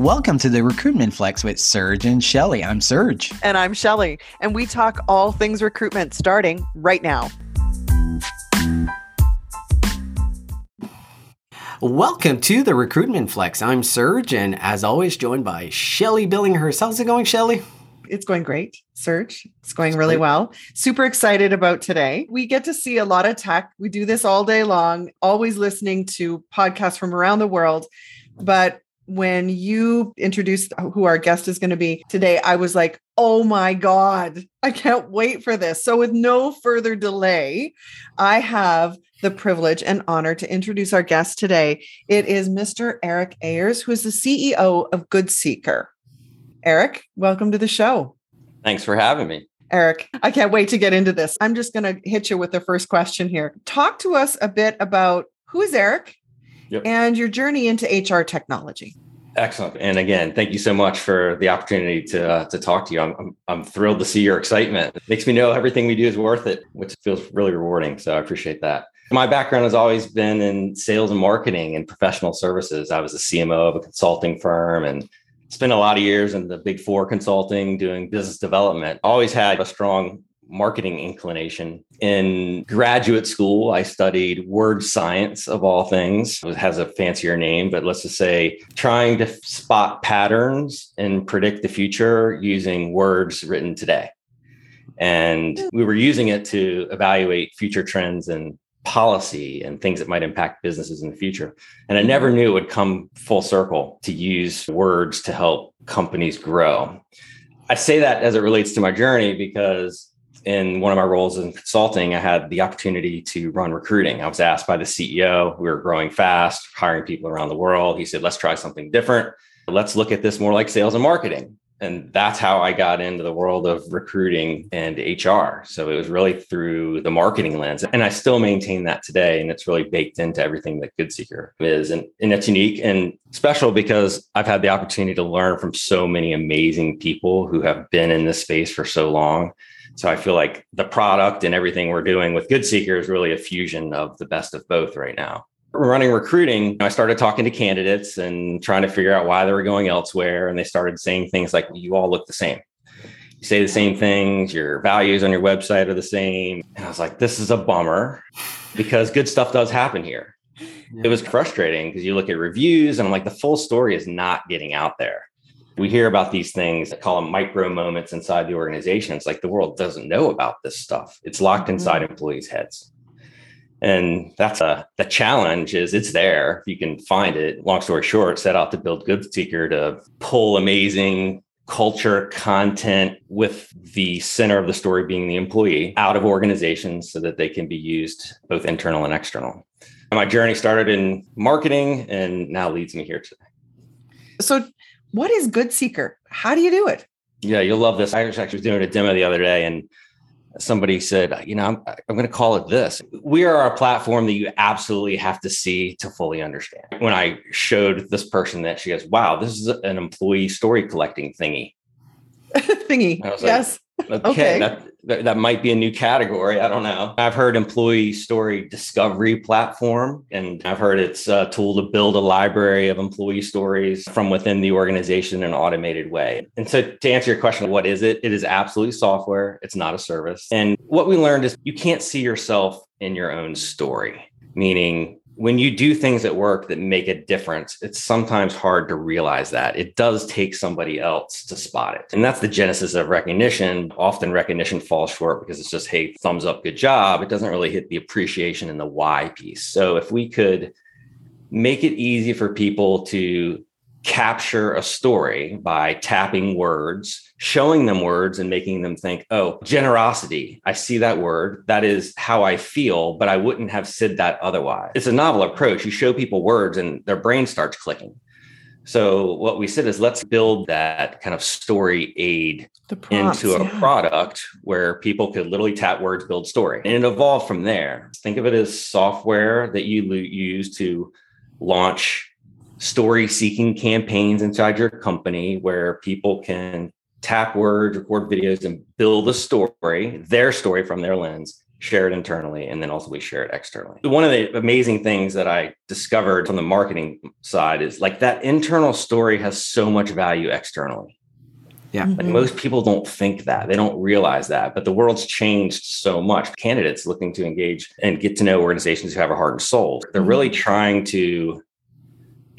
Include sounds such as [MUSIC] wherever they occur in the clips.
Welcome to the Recruitment Flex with Serge and Shelly. I'm Serge. And I'm Shelly. And we talk all things recruitment starting right now. Welcome to the Recruitment Flex. I'm Serge, and as always, joined by Shelly Billinghurst. How's it going, Shelly? It's going great, Serge. It's going really well. Super excited about today. We get to see a lot of tech. We do this all day long, always listening to podcasts from around the world. But when you introduced who our guest is going to be today, I was like, oh my God, I can't wait for this. So, with no further delay, I have the privilege and honor to introduce our guest today. It is Mr. Eric Ayers, who is the CEO of GoodSeeker. Eric, welcome to the show. Thanks for having me. Eric, I can't wait to get into this. I'm just going to hit you with the first question here. Talk to us a bit about who is Eric yep. and your journey into HR technology. Excellent. And again, thank you so much for the opportunity to uh, to talk to you. I'm, I'm, I'm thrilled to see your excitement. It makes me know everything we do is worth it, which feels really rewarding. So I appreciate that. My background has always been in sales and marketing and professional services. I was a CMO of a consulting firm and spent a lot of years in the big four consulting doing business development. Always had a strong marketing inclination. In graduate school, I studied word science of all things. It has a fancier name, but let's just say trying to spot patterns and predict the future using words written today. And we were using it to evaluate future trends and policy and things that might impact businesses in the future. And I never knew it would come full circle to use words to help companies grow. I say that as it relates to my journey because in one of my roles in consulting, I had the opportunity to run recruiting. I was asked by the CEO, we were growing fast, hiring people around the world. He said, let's try something different. Let's look at this more like sales and marketing. And that's how I got into the world of recruiting and HR. So it was really through the marketing lens. And I still maintain that today. And it's really baked into everything that GoodSeeker is. And, and it's unique and special because I've had the opportunity to learn from so many amazing people who have been in this space for so long so I feel like the product and everything we're doing with GoodSeeker is really a fusion of the best of both right now. Running recruiting, I started talking to candidates and trying to figure out why they were going elsewhere. And they started saying things like, you all look the same. You say the same things, your values on your website are the same. And I was like, this is a bummer because good stuff does happen here. It was frustrating because you look at reviews and I'm like, the full story is not getting out there we hear about these things, I call them micro moments inside the organization. It's like the world doesn't know about this stuff. It's locked mm-hmm. inside employees' heads. And that's a the challenge is it's there if you can find it. Long story short, set out to build GoodSeeker to pull amazing culture content with the center of the story being the employee out of organizations so that they can be used both internal and external. My journey started in marketing and now leads me here today. So what is Good Seeker? How do you do it? Yeah, you'll love this. I was actually doing a demo the other day and somebody said, you know, I'm, I'm going to call it this. We are a platform that you absolutely have to see to fully understand. When I showed this person that, she goes, wow, this is an employee story collecting thingy. [LAUGHS] thingy. yes. Okay, okay. That, that, that might be a new category. I don't know. I've heard employee story discovery platform, and I've heard it's a tool to build a library of employee stories from within the organization in an automated way. And so, to answer your question, what is it? It is absolutely software. It's not a service. And what we learned is you can't see yourself in your own story, meaning when you do things at work that make a difference, it's sometimes hard to realize that. It does take somebody else to spot it. And that's the genesis of recognition. Often recognition falls short because it's just, hey, thumbs up, good job. It doesn't really hit the appreciation and the why piece. So if we could make it easy for people to capture a story by tapping words, showing them words and making them think, oh, generosity. I see that word. That is how I feel, but I wouldn't have said that otherwise. It's a novel approach. You show people words and their brain starts clicking. So what we said is let's build that kind of story aid prompts, into a yeah. product where people could literally tap words, build story. And it evolved from there. Think of it as software that you use to launch story seeking campaigns inside your company where people can tap words, record videos, and build a story, their story from their lens, share it internally, and then ultimately share it externally. One of the amazing things that I discovered from the marketing side is like that internal story has so much value externally. Yeah. Like Mhm. most people don't think that. They don't realize that. But the world's changed so much. Candidates looking to engage and get to know organizations who have a heart and soul. They're really trying to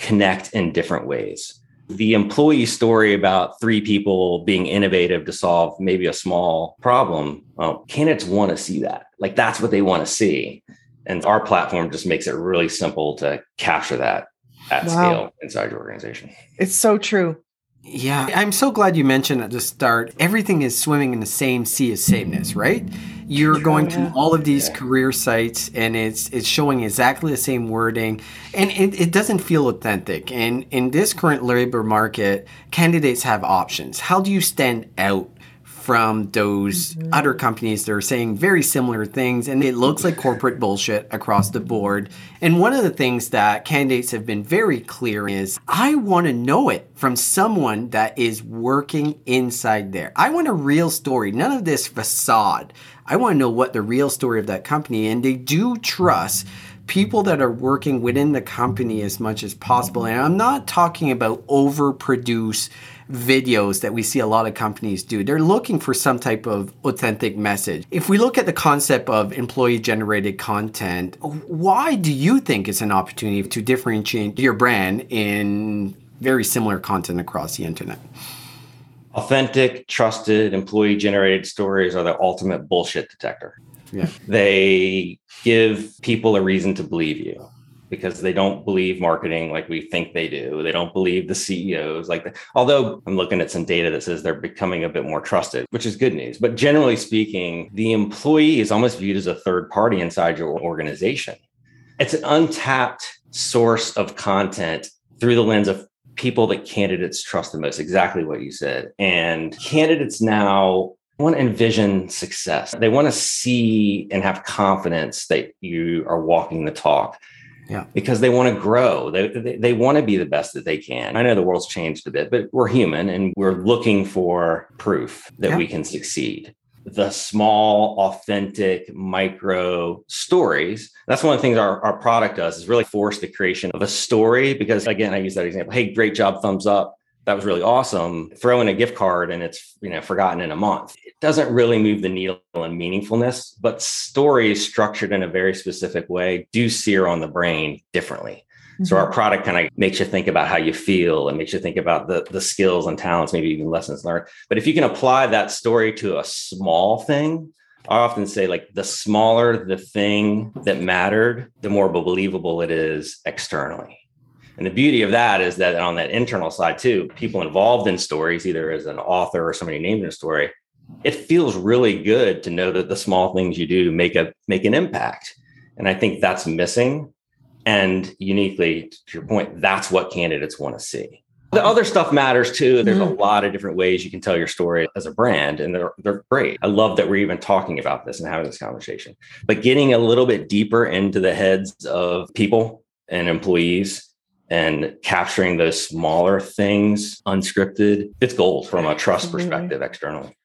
connect in different ways. The employee story about three people being innovative to solve maybe a small problem, well, candidates want to see that. Like that's what they want to see. And our platform just makes it really simple to capture that at Wow. scale inside your organization. It's so true. Yeah, I'm so glad you mentioned at the start. Everything is swimming in the same sea of sameness, right? You're going yeah. through all of these Yeah. career sites, and it's it's showing exactly the same wording, and it, it doesn't feel authentic. And in this current labor market, candidates have options. How do you stand out? From those mm-hmm. other companies that are saying very similar things, and it looks like corporate bullshit across the board. And one of the things that candidates have been very clear is I want to know it from someone that is working inside there. I want a real story, none of this facade. I want to know what the real story of that company and they do trust people that are working within the company as much as possible. And I'm not talking about overproduce videos that we see a lot of companies do. They're looking for some type of authentic message. If we look at the concept of employee generated content, why do you think it's an opportunity to differentiate your brand in very similar content across the internet? Authentic, trusted, employee generated stories are the ultimate bullshit detector. Yeah. They give people a reason to believe you because they don't believe marketing like we think they do. They don't believe the CEOs like that. Although I'm looking at some data that says they're becoming a bit more trusted, which is good news. But generally speaking, the employee is almost viewed as a third party inside your organization. It's an untapped source of content through the lens of people that candidates trust the most, exactly what you said. And candidates now want to envision success. They want to see and have confidence that you are walking the talk. Yeah. Because they want to grow. They, they, they want to be the best that they can. I know the world's changed a bit, but we're human and we're looking for proof that Yeah. we can succeed. The small, authentic, micro stories. That's one of the things our, our product does is really force the creation of a story. Because again, I use that example. Hey, great job, thumbs up that was really awesome. Throw in a gift card and it's you know forgotten in a month. It doesn't really move the needle in meaningfulness but stories structured in a very specific way do sear on the brain differently. So our mm-hmm. product kind of makes you think about how you feel. And makes you think about the, the skills and talents maybe even lessons learned. But if you can apply that story to a small thing I often say, like, the smaller the thing that mattered, the more believable it is externally. And the beauty of that is that on that internal side, too, people involved in stories, either as an author or somebody named in a story, it feels really good to know that the small things you do make a make an impact. And I think that's missing. And uniquely, to your point, that's what candidates want to see. The other stuff matters too. There's a mm-hmm. lot of different ways you can tell your story as a brand, and they're they're great. I love that we're even talking about this and having this conversation. But getting a little bit deeper into the heads of people and employees and capturing those smaller things unscripted, it's gold from a trust perspective externally.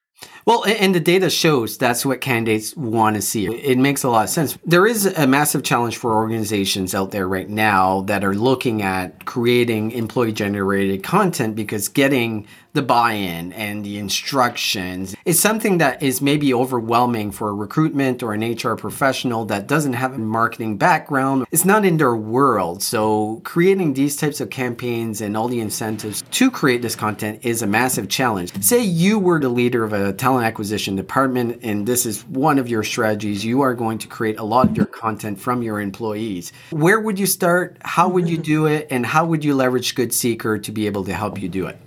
Well, and the data shows that's what candidates want to see. It makes a lot of sense. There is a massive challenge for organizations out there right now that are looking at creating employee generated content because getting the buy in and the instructions is something that is maybe overwhelming for a recruitment or an HR professional that doesn't have a marketing background. It's not in their world. So, creating these types of campaigns and all the incentives to create this content is a massive challenge. Say you were the leader of a talent acquisition department, and this is one of your strategies. You are going to create a lot of your content from your employees. Where would you start? How would you do it? And how would you leverage Good Seeker to be able to help you do it?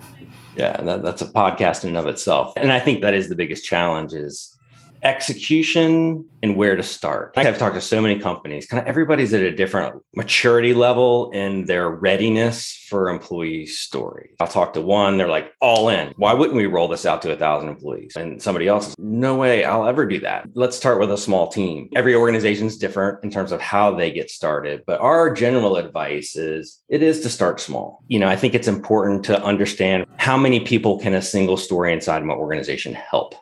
Yeah, that, that's a podcast in and of itself. And I think that is the biggest challenge is execution and where to start. I've talked to so many companies, kind of everybody's at a different maturity level in their readiness for employee stories. I talked to one, they're like all in. Why wouldn't we roll this out to a thousand employees? And somebody else is, no way, I'll ever do that. Let's start with a small team. Every organization is different in terms of how they get started, but our general advice is it is to start small. You know, I think it's important to understand how many people can a single story inside my organization help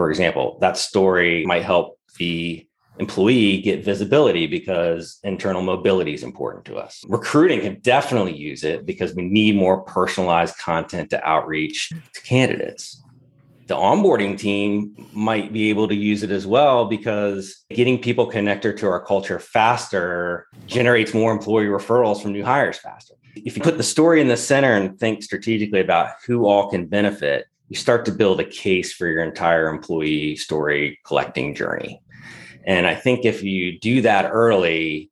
for example, that story might help the employee get visibility because internal mobility is important to us. Recruiting can definitely use it because we need more personalized content to outreach to candidates. The onboarding team might be able to use it as well because getting people connected to our culture faster generates more employee referrals from new hires faster. If you put the story in the center and think strategically about who all can benefit, you start to build a case for your entire employee story collecting journey. And I think if you do that early,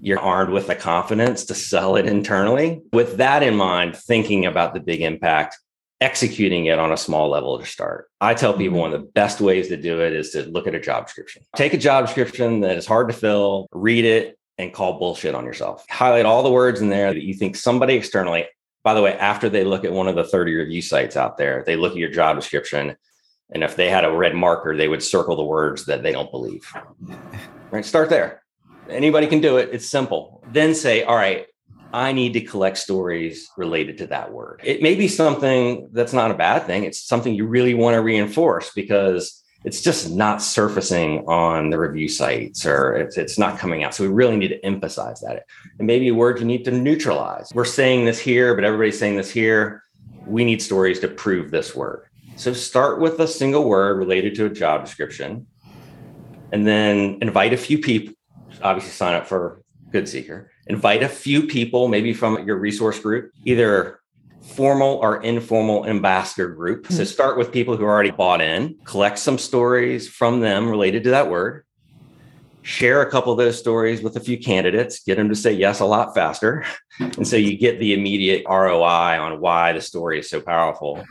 you're armed with the confidence to sell it internally. With that in mind, thinking about the big impact, executing it on a small level to start. I tell people mm-hmm. one of the best ways to do it is to look at a job description. Take a job description that is hard to fill, read it, and call bullshit on yourself. Highlight all the words in there that you think somebody externally, by the way, after they look at one of the 30 review sites out there, they look at your job description and if they had a red marker, they would circle the words that they don't believe. Right? Start there. Anybody can do it. It's simple. Then say, all right, I need to collect stories related to that word. It may be something that's not a bad thing. It's something you really want to reinforce because it's just not surfacing on the review sites or it's, it's not coming out. So we really need to emphasize that. And maybe a word you need to neutralize. We're saying this here, but everybody's saying this here. We need stories to prove this word. So start with a single word related to a job description and then invite a few people. Obviously, sign up for Good Seeker. Invite a few people, maybe from your resource group, either formal or informal ambassador group. So hmm. start with people who are already bought in, collect some stories from them related to that word, share a couple of those stories with a few candidates, get them to say yes a lot faster. And so you get the immediate ROI on why the story is so powerful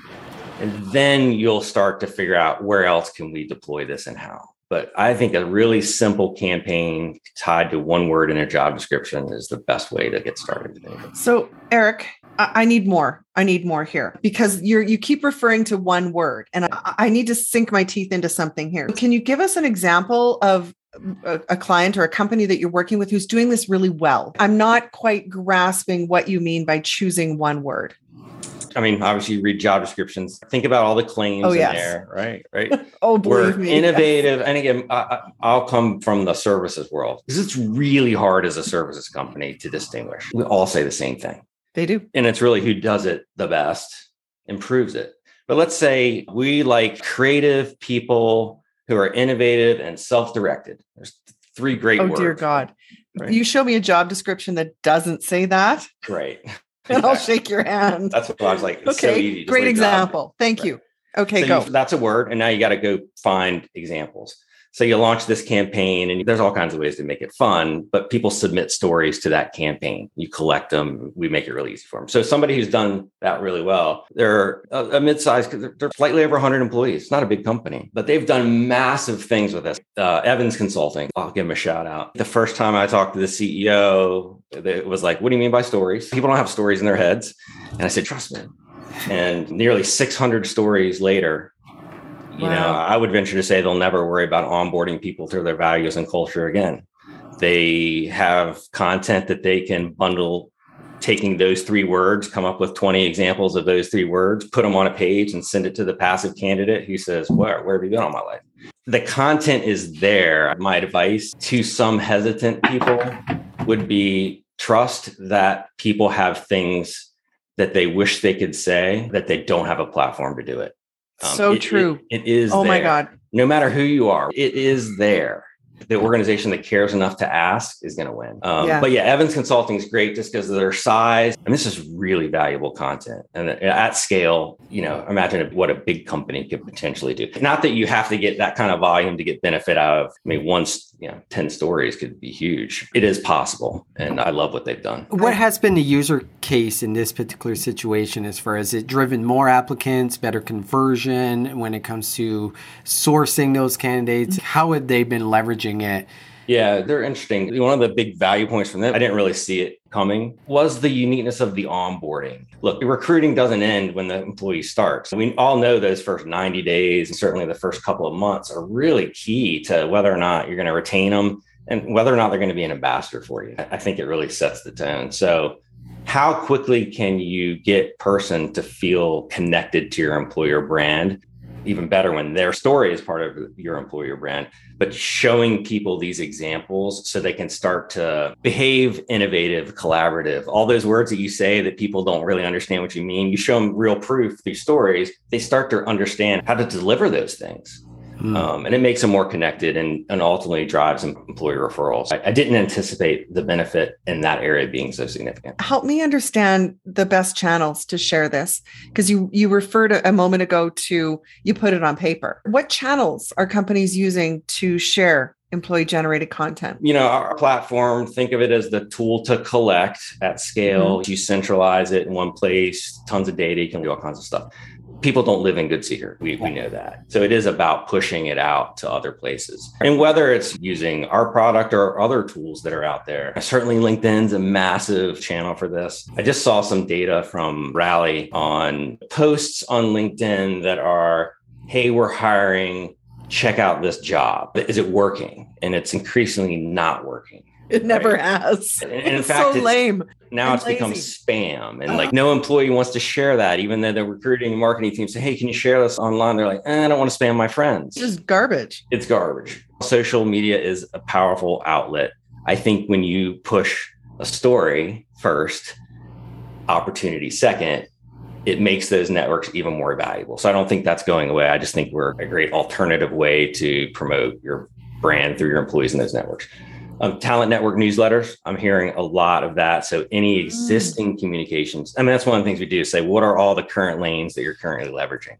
and then you'll start to figure out where else can we deploy this and how but i think a really simple campaign tied to one word in a job description is the best way to get started so eric I need more. I need more here because you're you keep referring to one word, and I, I need to sink my teeth into something here. Can you give us an example of a, a, client or a company that you're working with who's doing this really well? I'm not quite grasping what you mean by choosing one word. I mean, obviously, you read job descriptions. Think about all the claims oh, yes. in there, right? Right. [LAUGHS] oh, believe We're me, innovative, yes. and again, I, will come from the services world because it's really hard as a services company to distinguish. We all say the same thing. They do, and it's really who does it the best improves it. But let's say we like creative people who are innovative and self-directed. There's three great. Oh words. dear God! Right? You show me a job description that doesn't say that. Right. [LAUGHS] and I'll shake your hand. That's what I was like. okay, so great example. Thank right. you. Okay, so go. You, that's a word, and now you got to go find examples. So you launch this campaign, and there's all kinds of ways to make it fun, but people submit stories to that campaign. You collect them, we make it really easy for them. So somebody who's done that really well, they're a, a mid-sized, they're slightly over 100 employees. It's not a big company, but they've done massive things with this. Uh, Evans Consulting, I'll give them a shout out. The first time I talked to the CEO, it was like, "What do you mean by stories? People don't have stories in their heads." And I said, "Trust me." And nearly 600 stories later, you know, I would venture to say they'll never worry about onboarding people through their values and culture again. They have content that they can bundle, taking those three words, come up with 20 examples of those three words, put them on a page and send it to the passive candidate who says, Where, where have you been all my life? The content is there. My advice to some hesitant people would be trust that people have things that they wish they could say that they don't have a platform to do it. Um, so it, true. it, it is. Oh there. my God. No matter who you are, it is there the organization that cares enough to ask is going to win. Um, yeah. But yeah, Evans Consulting is great just because of their size. And this is really valuable content. And at scale, you know, imagine what a big company could potentially do. Not that you have to get that kind of volume to get benefit out of. I mean, once, you know, 10 stories could be huge. It is possible. And I love what they've done. What has been the user case in this particular situation as far as it driven more applicants, better conversion when it comes to sourcing those candidates? How have they been leveraging it. Yeah, they're interesting. One of the big value points from them, I didn't really see it coming, was the uniqueness of the onboarding. Look, recruiting doesn't end when the employee starts. We all know those first 90 days and certainly the first couple of months are really key to whether or not you're going to retain them and whether or not they're going to be an ambassador for you. I think it really sets the tone. So, how quickly can you get person to feel connected to your employer brand even better when their story is part of your employer brand, but showing people these examples so they can start to behave innovative, collaborative, all those words that you say that people don't really understand what you mean. You show them real proof through stories, they start to understand how to deliver those things. Mm. Um, and it makes them more connected and, and ultimately drives employee referrals. I, I, didn't anticipate the benefit in that area being so significant. Help me understand the best channels to share this because you you referred a moment ago to you put it on paper. What channels are companies using to share employee generated content? You know, our platform, think of it as the tool to collect at scale. Mm-hmm. You centralize it in one place, tons of data, you can do all kinds of stuff people don't live in Goodseeker. We, we know that. So it is about pushing it out to other places. And whether it's using our product or other tools that are out there, certainly LinkedIn's a massive channel for this. I just saw some data from Rally on posts on LinkedIn that are, hey, we're hiring, check out this job. Is it working? And it's increasingly not working. [LAUGHS] It never right? has. And, and in it's fact, so lame. Now it's lazy. become spam, and like no employee wants to share that. Even though the recruiting and marketing team say, "Hey, can you share this online?" They're like, eh, "I don't want to spam my friends." It's just garbage. It's garbage. Social media is a powerful outlet. I think when you push a story first, opportunity second, it makes those networks even more valuable. So I don't think that's going away. I just think we're a great alternative way to promote your brand through your employees in those networks um, talent network newsletters. I'm hearing a lot of that. So any mm. existing mm. communications, I mean, that's one of the things we do say, what are all the current lanes that you're currently leveraging?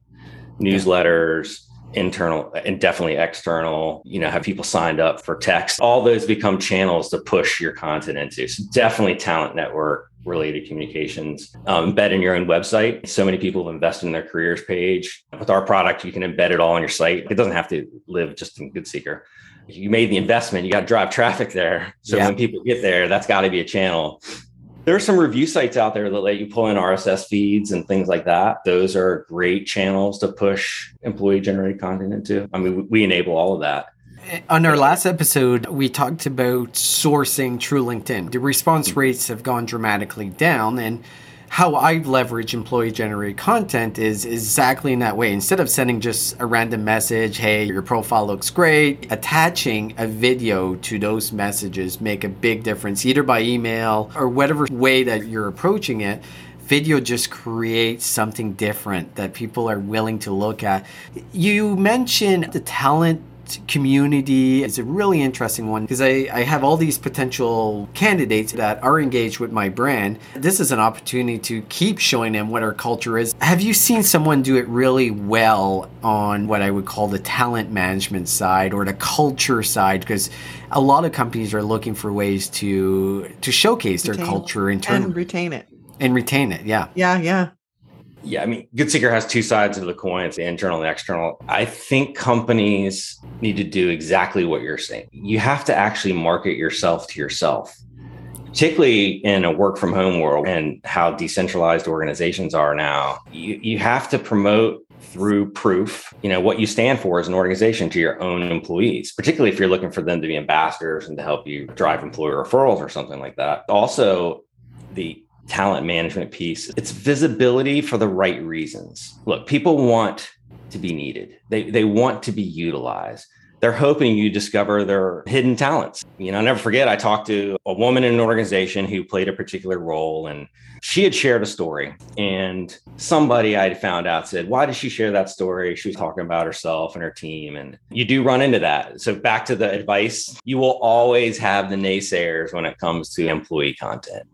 Newsletters, internal and definitely external, you know, have people signed up for text. All those become channels to push your content into. So definitely talent network related communications. Um, embed in your own website. So many people have invested in their careers page. With our product, you can embed it all on your site. It doesn't have to live just in Goodseeker you made the investment, you got to drive traffic there. So yeah. when people get there, that's got to be a channel. There are some review sites out there that let you pull in RSS feeds and things like that. Those are great channels to push employee generated content into. I mean, we enable all of that. Eh, on our last episode, we talked about sourcing through LinkedIn. The response hmm. rates have gone dramatically down, and how I leverage employee generated content is exactly in that way. Instead of sending just a random message, hey, your profile looks great, attaching a video to those messages make a big difference, either by email or whatever way that you're approaching it video just creates something different that people are willing to look at. You mentioned the talent community is a really interesting one because I, I have all these potential candidates that are engaged with my brand. This is an opportunity to keep showing them what our culture is. Have you seen someone do it really well on what I would call the talent management side or the culture side? Because a lot of companies are looking for ways to to showcase retain their culture internally and retain it and retain it. Yeah. Yeah. Yeah. Yeah, I mean, Goodseeker has two sides of the coin, it's the internal and external. I think companies need to do exactly what you're saying. You have to actually market yourself to yourself, particularly in a work from home world and how decentralized organizations are now. You, you have to promote through proof, you know, what you stand for as an organization to your own employees, particularly if you're looking for them to be ambassadors and to help you drive employer referrals or something like that. Also, the talent management piece. It's visibility for the right reasons. Look, people want to be needed. They they want to be utilized. They're hoping you discover their hidden talents. You know, I'll never forget I talked to a woman in an organization who played a particular role and she had shared a story and somebody I found out said, Why did she share that story? She was talking about herself and her team. And you do run into that. So, back to the advice, you will always have the naysayers when it comes to employee content.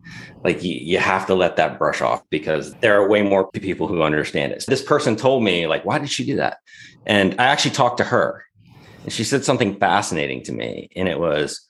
Like, you, you have to let that brush off because there are way more people who understand it. So this person told me, like, why did she do that? And I actually talked to her and she said something fascinating to me. And it was,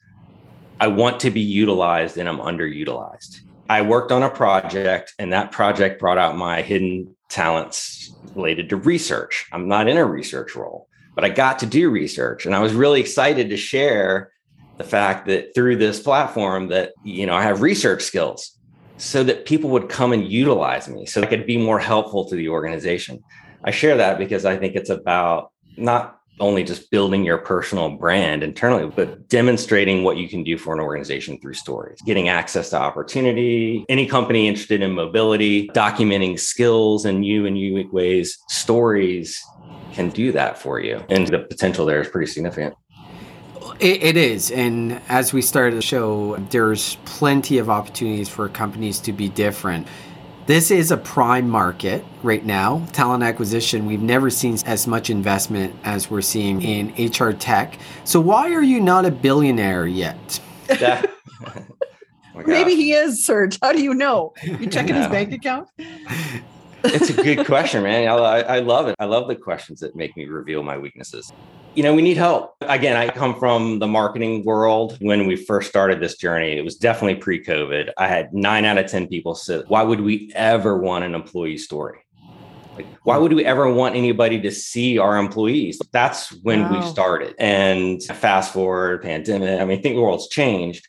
I want to be utilized and I'm underutilized. I worked on a project, and that project brought out my hidden talents related to research. I'm not in a research role, but I got to do research, and I was really excited to share the fact that through this platform that you know I have research skills, so that people would come and utilize me, so I could be more helpful to the organization. I share that because I think it's about not only just building your personal brand internally, but demonstrating what you can do for an organization through stories, getting access to opportunity, any company interested in mobility, documenting skills in new and unique ways, stories can do that for you. And the potential there is pretty significant. It, it is. And as we started the show, there's plenty of opportunities for companies to be different. This is a prime market right now. Talent acquisition, we've never seen as much investment as we're seeing in HR tech. So, why are you not a billionaire yet? Yeah. [LAUGHS] [LAUGHS] oh Maybe he is, Serge. How do you know? You checking his [LAUGHS] bank account? It's a good question, man. I, I love it. I love the questions that make me reveal my weaknesses. You know, we need help. Again, I come from the marketing world. When we first started this journey, it was definitely pre COVID. I had nine out of 10 people say, Why would we ever want an employee story? Like, why would we ever want anybody to see our employees? That's when wow. we started. And fast forward, pandemic, I mean, I think the world's changed.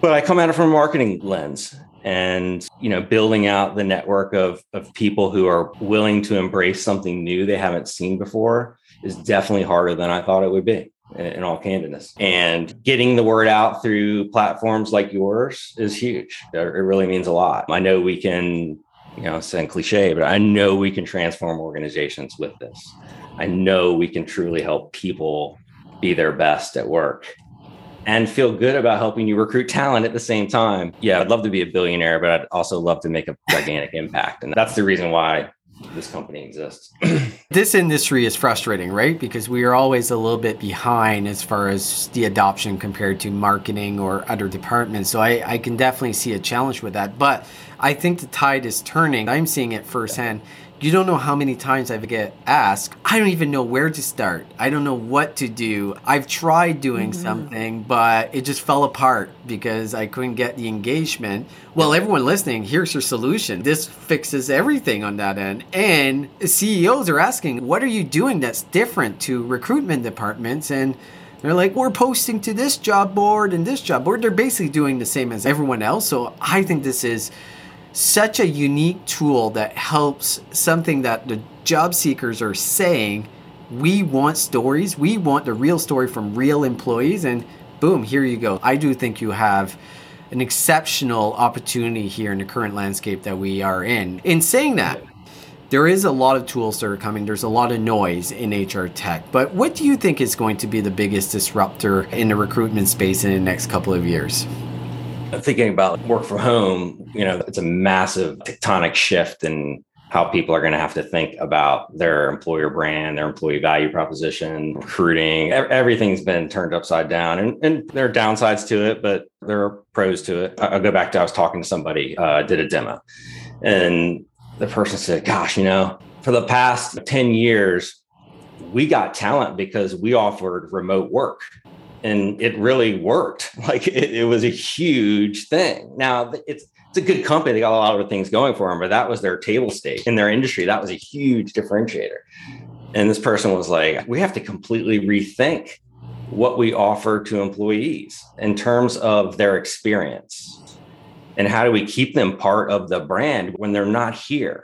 But I come at it from a marketing lens and you know building out the network of of people who are willing to embrace something new they haven't seen before is definitely harder than I thought it would be in all candidness. And getting the word out through platforms like yours is huge. It really means a lot. I know we can, you know, sound cliche, but I know we can transform organizations with this. I know we can truly help people be their best at work and feel good about helping you recruit talent at the same time. Yeah, I'd love to be a billionaire, but I'd also love to make a gigantic impact. And that's the reason why this company exists. [CLEARS THROAT] this industry is frustrating, right? Because we are always a little bit behind as far as the adoption compared to marketing or other departments. So I, I can definitely see a challenge with that. But I think the tide is turning. I'm seeing it firsthand. Yeah you don't know how many times I get asked, I don't even know where to start. I don't know what to do. I've tried doing mm-hmm. something, but it just fell apart because I couldn't get the engagement. Well, everyone listening, here's your solution. This fixes everything on that end. And CEOs are asking, what are you doing that's different to recruitment departments? And they're like, we're posting to this job board and this job board. They're basically doing the same as everyone else. So I think this is such a unique tool that helps something that the job seekers are saying we want stories. We want the real story from real employees. And boom here you go. I do think you have an exceptional opportunity here in the current landscape that we are in. In saying that there is a lot of tools that are coming. There's a lot of noise in hr tech. But what do you think is going to be the biggest disruptor in the recruitment space in the next couple of years thinking about work from home, you know, it's a massive tectonic shift in how people are going to have to think about their employer brand, their employee value proposition, recruiting. Everything's been turned upside down, and, and there are downsides to it, but there are pros to it. I'll go back to I was talking to somebody, uh, did a demo, and the person said, "Gosh, you know, for the past ten years, we got talent because we offered remote work." And it really worked. [LAUGHS] Like it, it, was a huge thing. Now it's it's a good company; they got a lot of things going for them, but that was their table stake in their industry. That was a huge differentiator. And this person was like, "We have to completely rethink what we offer to employees in terms of their experience, and how do we keep them part of the brand when they're not here."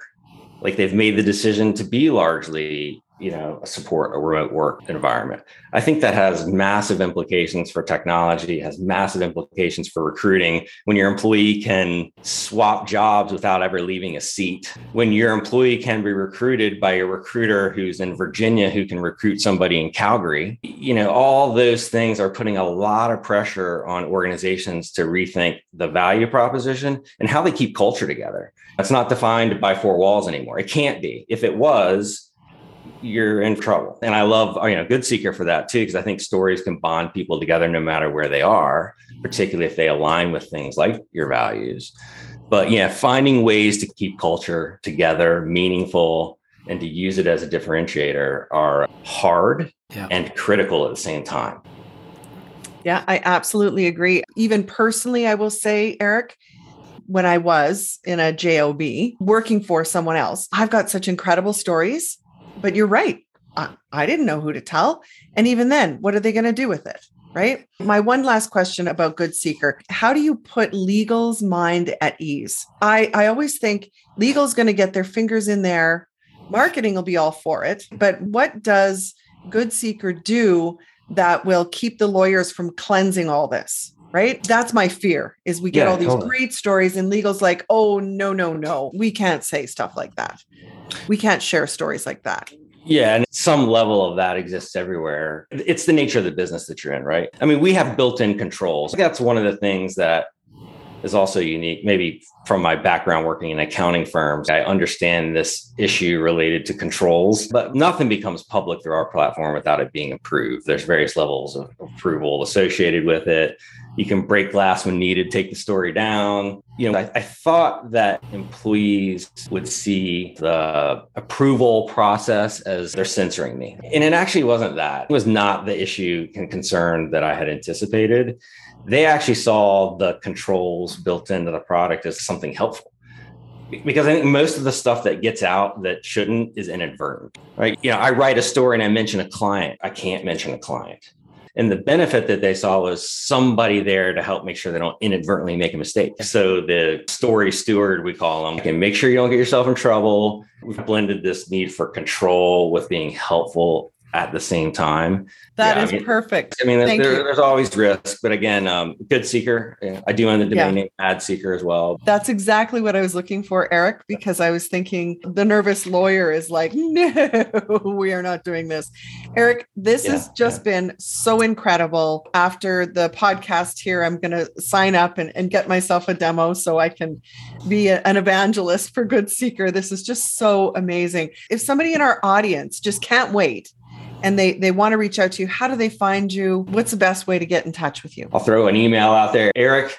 Like they've made the decision to be largely you know support a remote work environment. I think that has massive implications for technology has massive implications for recruiting. When your employee can swap jobs without ever leaving a seat. When your employee can be recruited by a recruiter who's in virginia who can recruit somebody in calgary. You know all those things are putting a lot of pressure on organizations to rethink the value proposition and how they keep culture together. It's not defined by four walls anymore. It can't be. If it was you're in trouble. And I love, you know, Good Seeker for that too, because I think stories can bond people together no matter where they are, particularly if they align with things like your values. But yeah, finding ways to keep culture together, meaningful, and to use it as a differentiator are hard yeah. and critical at the same time. Yeah, I absolutely agree. Even personally, I will say, Eric, when I was in a JOB working for someone else, I've got such incredible stories but you're right. I, I didn't know who to tell. And even then, what are they going to do with it? Right. My one last question about Good Seeker How do you put legal's mind at ease? I, I always think legal's going to get their fingers in there, marketing will be all for it. But what does Good Seeker do that will keep the lawyers from cleansing all this? Right? That's my fear is we get yeah, all these totally. great stories and legal's like, oh no, no, no, we can't say stuff like that. We can't share stories like that. Yeah, and some level of that exists everywhere. It's the nature of the business that you're in, right? I mean, we have built-in controls. That's one of the things that is also unique, maybe from my background working in accounting firms. I understand this issue related to controls, but nothing becomes public through our platform without it being approved. There's various levels of approval associated with it. You can break glass when needed, take the story down. You know, I, I thought that employees would see the approval process as they're censoring me. And it actually wasn't that. It was not the issue and concern that I had anticipated they actually saw the controls built into the product as something helpful because I think most of the stuff that gets out that shouldn't is inadvertent, right? You know, I write a story and I mention a client. I can't mention a client. And the benefit that they saw was somebody there to help make sure they don't inadvertently make a mistake. So the story steward, we call them, can make sure you don't get yourself in trouble. We've blended this need for control with being helpful at the same time. That yeah, is I mean, perfect. I mean, there, there's always risk, but again, um, good seeker. I do own the domain yeah. name ad seeker as well. That's exactly what I was looking for, Eric, because I was thinking the nervous lawyer is like, [LAUGHS] no, we are not doing this. Eric, this yeah, has just been so incredible. After the podcast here, I'm going to sign up and, and get myself a demo so I can be a, an evangelist for Good Seeker. This is just so amazing. If somebody in our audience just can't wait and they they want to reach out to you, how do they find you? What's the best way to get in touch with you? I'll throw an email out there, Eric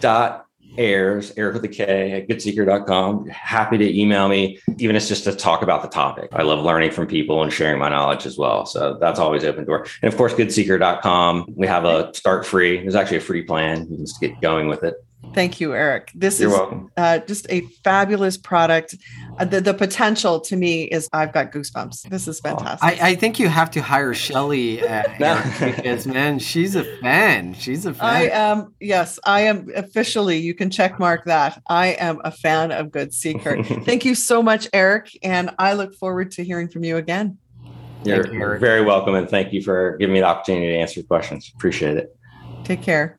dot Ayers, Eric with a K at goodseeker.com. Happy to email me, even if it's just to talk about the topic. I love learning from people and sharing my knowledge as well. So that's always open door. And of course, goodseeker.com. We have a start free. There's actually a free plan. You can just get going with it. Thank you, Eric. This You're is uh, just a fabulous product. Uh, the, the potential to me is I've got goosebumps. This is fantastic. I, I think you have to hire Shelly uh, [LAUGHS] because, man, she's a fan. She's a fan. I am, yes, I am officially, you can check mark that. I am a fan of Good Seeker. [LAUGHS] Thank you so much, Eric. And I look forward to hearing from you again. You're you, very welcome. And thank you for giving me the opportunity to answer questions. Appreciate it. Take care.